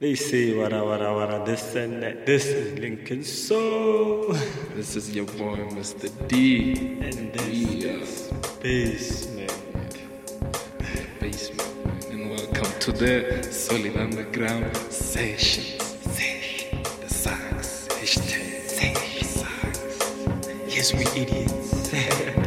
They say wara wara wara this and that. This is Lincoln Soul. This is your boy, Mr. D. And this is Bassment. Bassment. And welcome to the Solid Underground Sessions. Session. The Sax. Hashtag. Session. Yes, we idiots.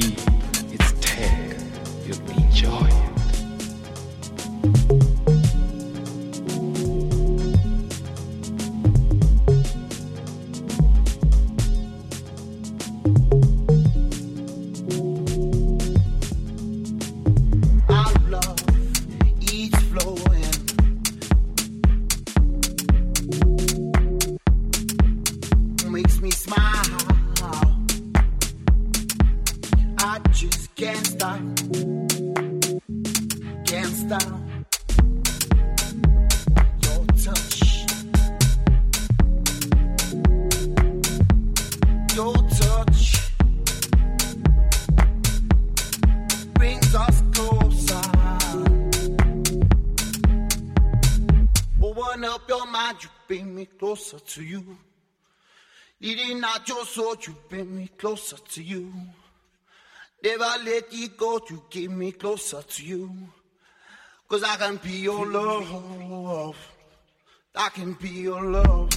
deep. thought you, bring me closer to you. Never let you go to get me closer to you. Cause I can be your love. I can be your love.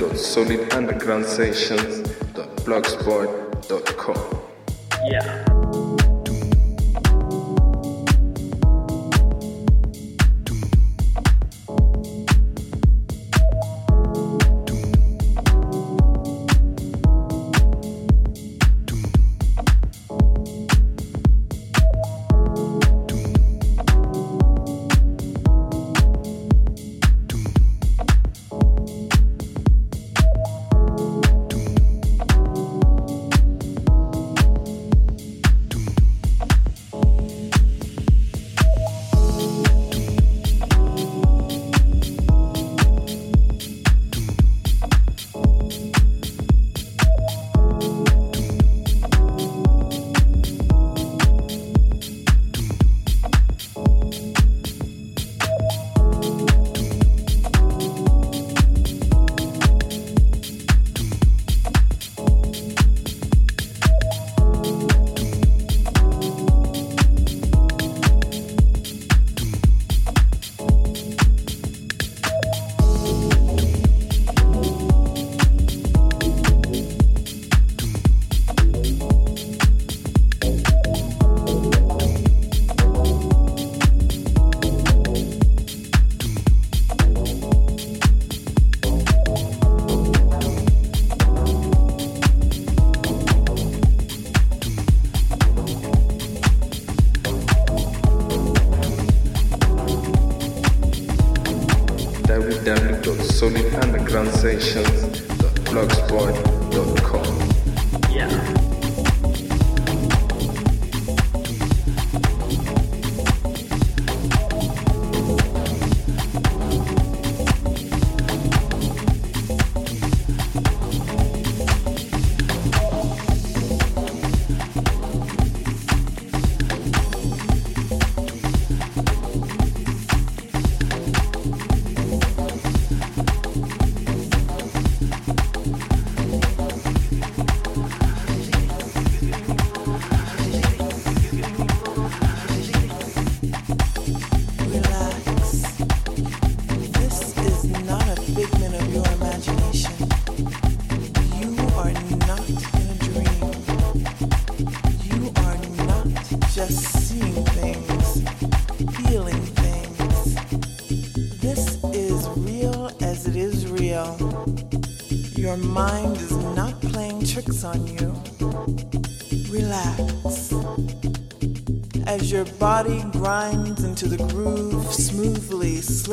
www.solidundergroundsessions.blogspot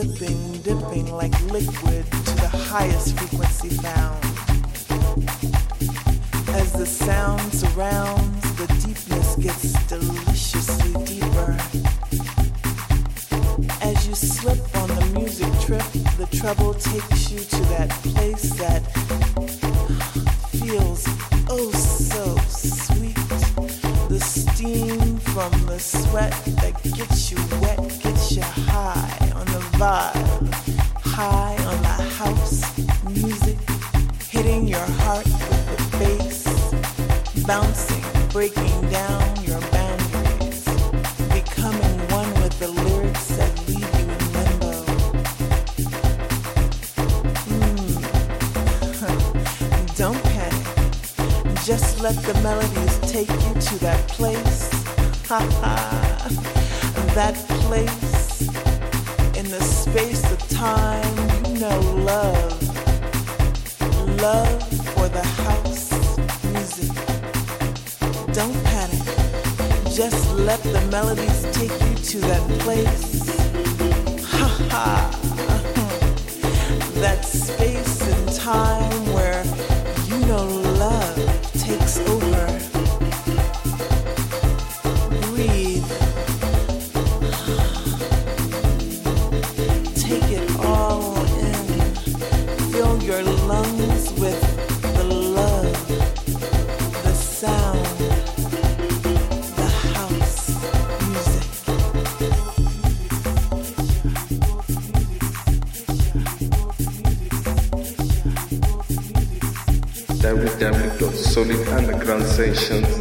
slipping, dipping like liquid to the highest. space and time. transitions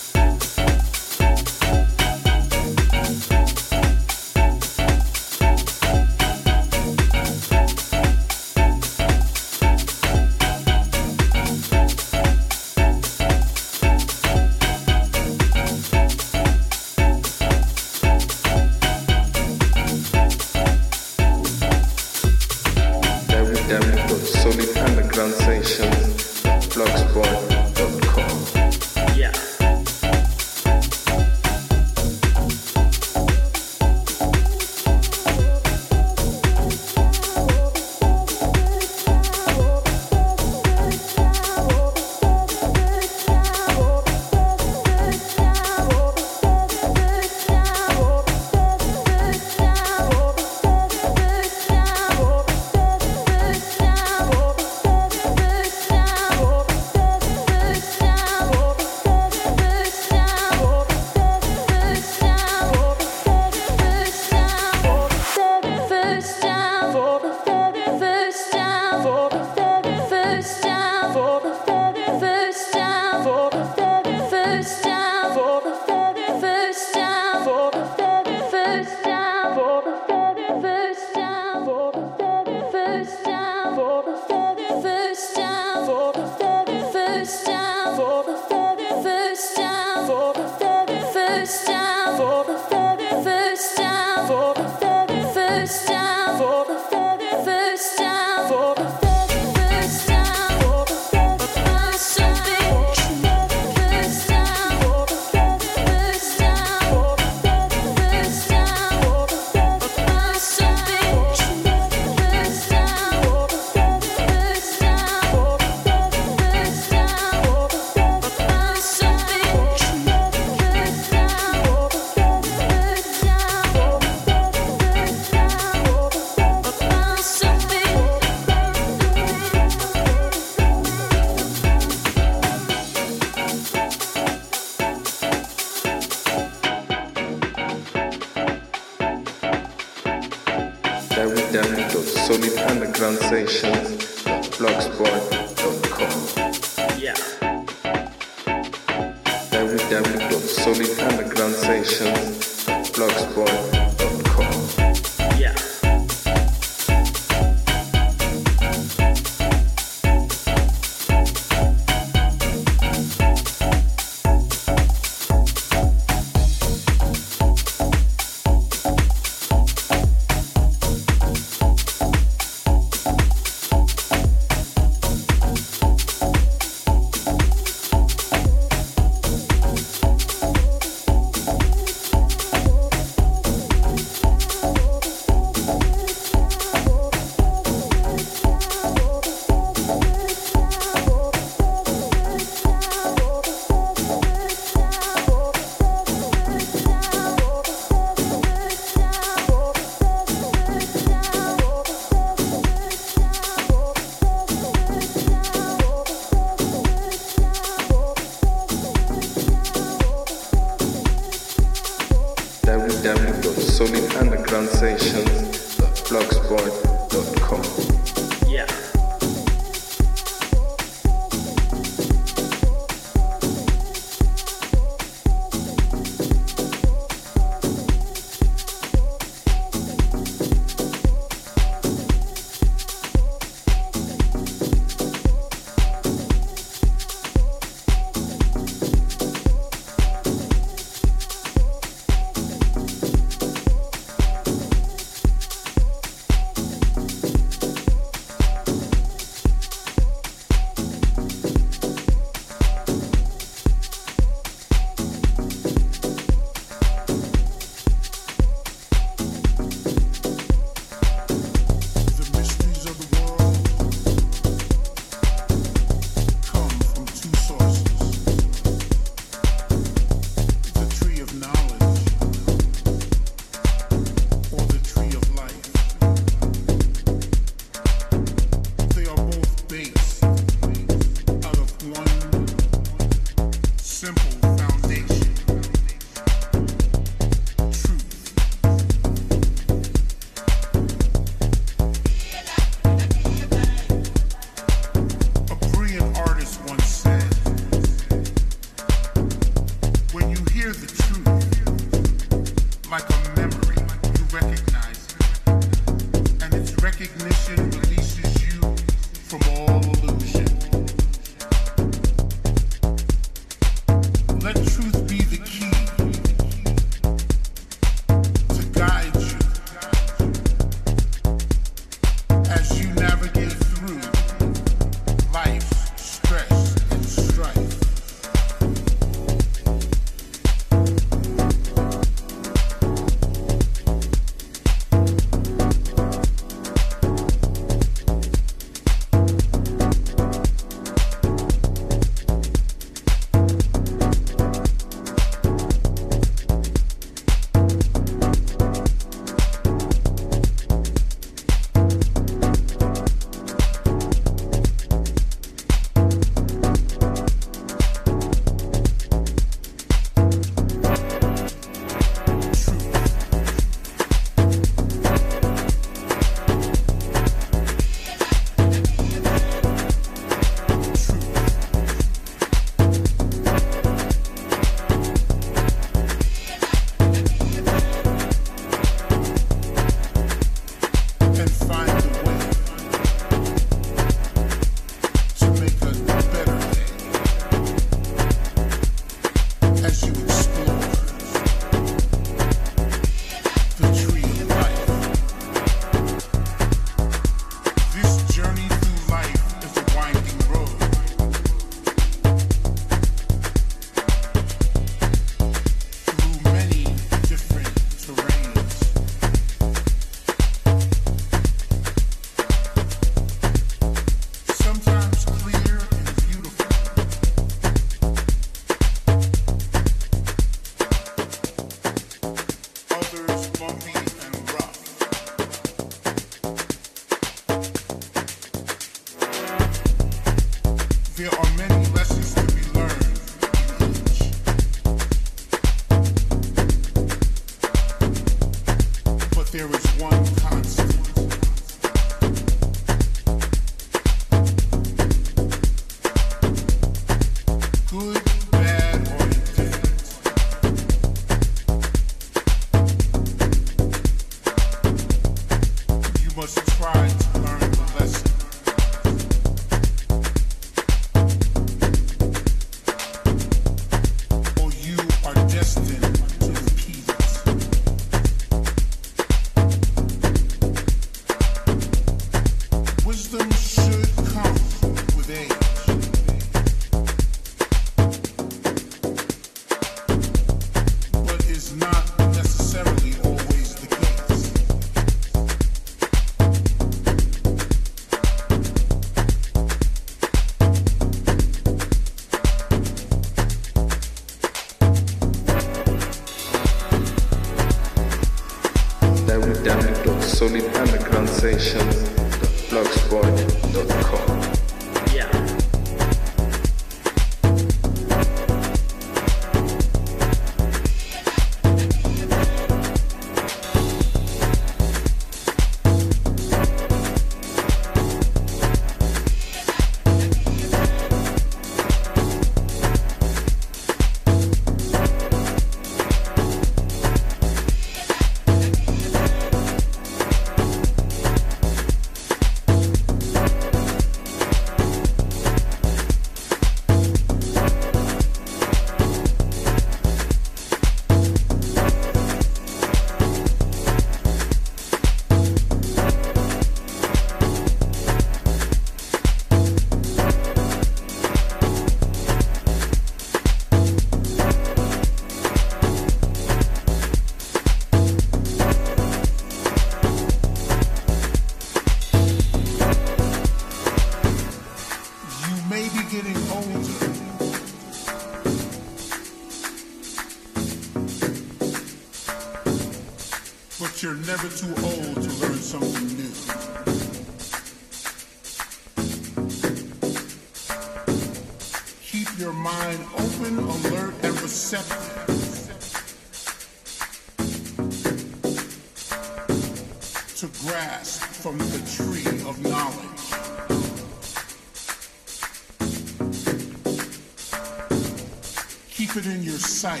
Sight.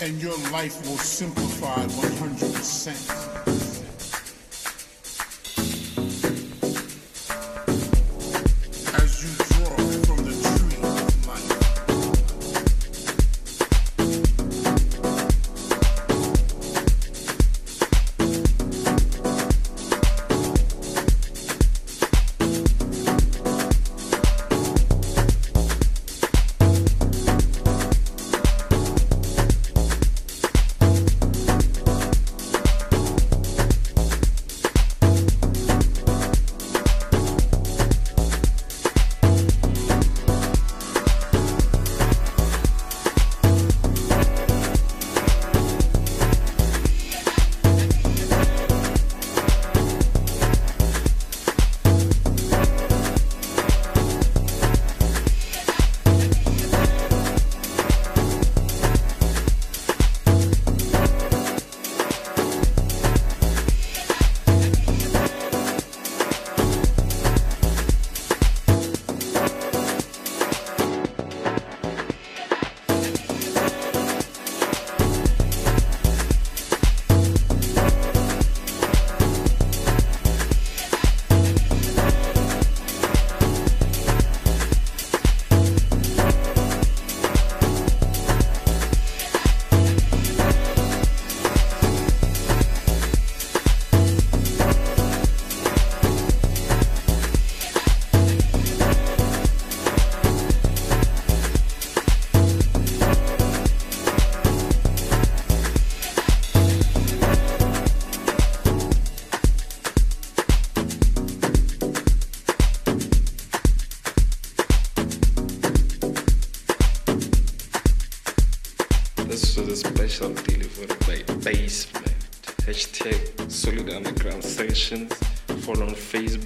And your life will simplify 100%.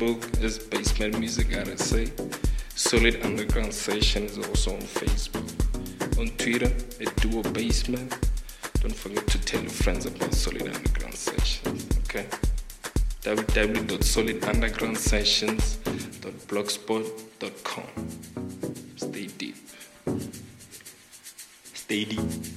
Facebook is Bassment Music RSA. Solid Underground Sessions is also on Facebook. on Twitter at Duo Bassment. Don't forget to tell your friends about Solid Underground Sessions, okay? www.solidundergroundsessions.blogspot.com. Stay deep. Stay deep.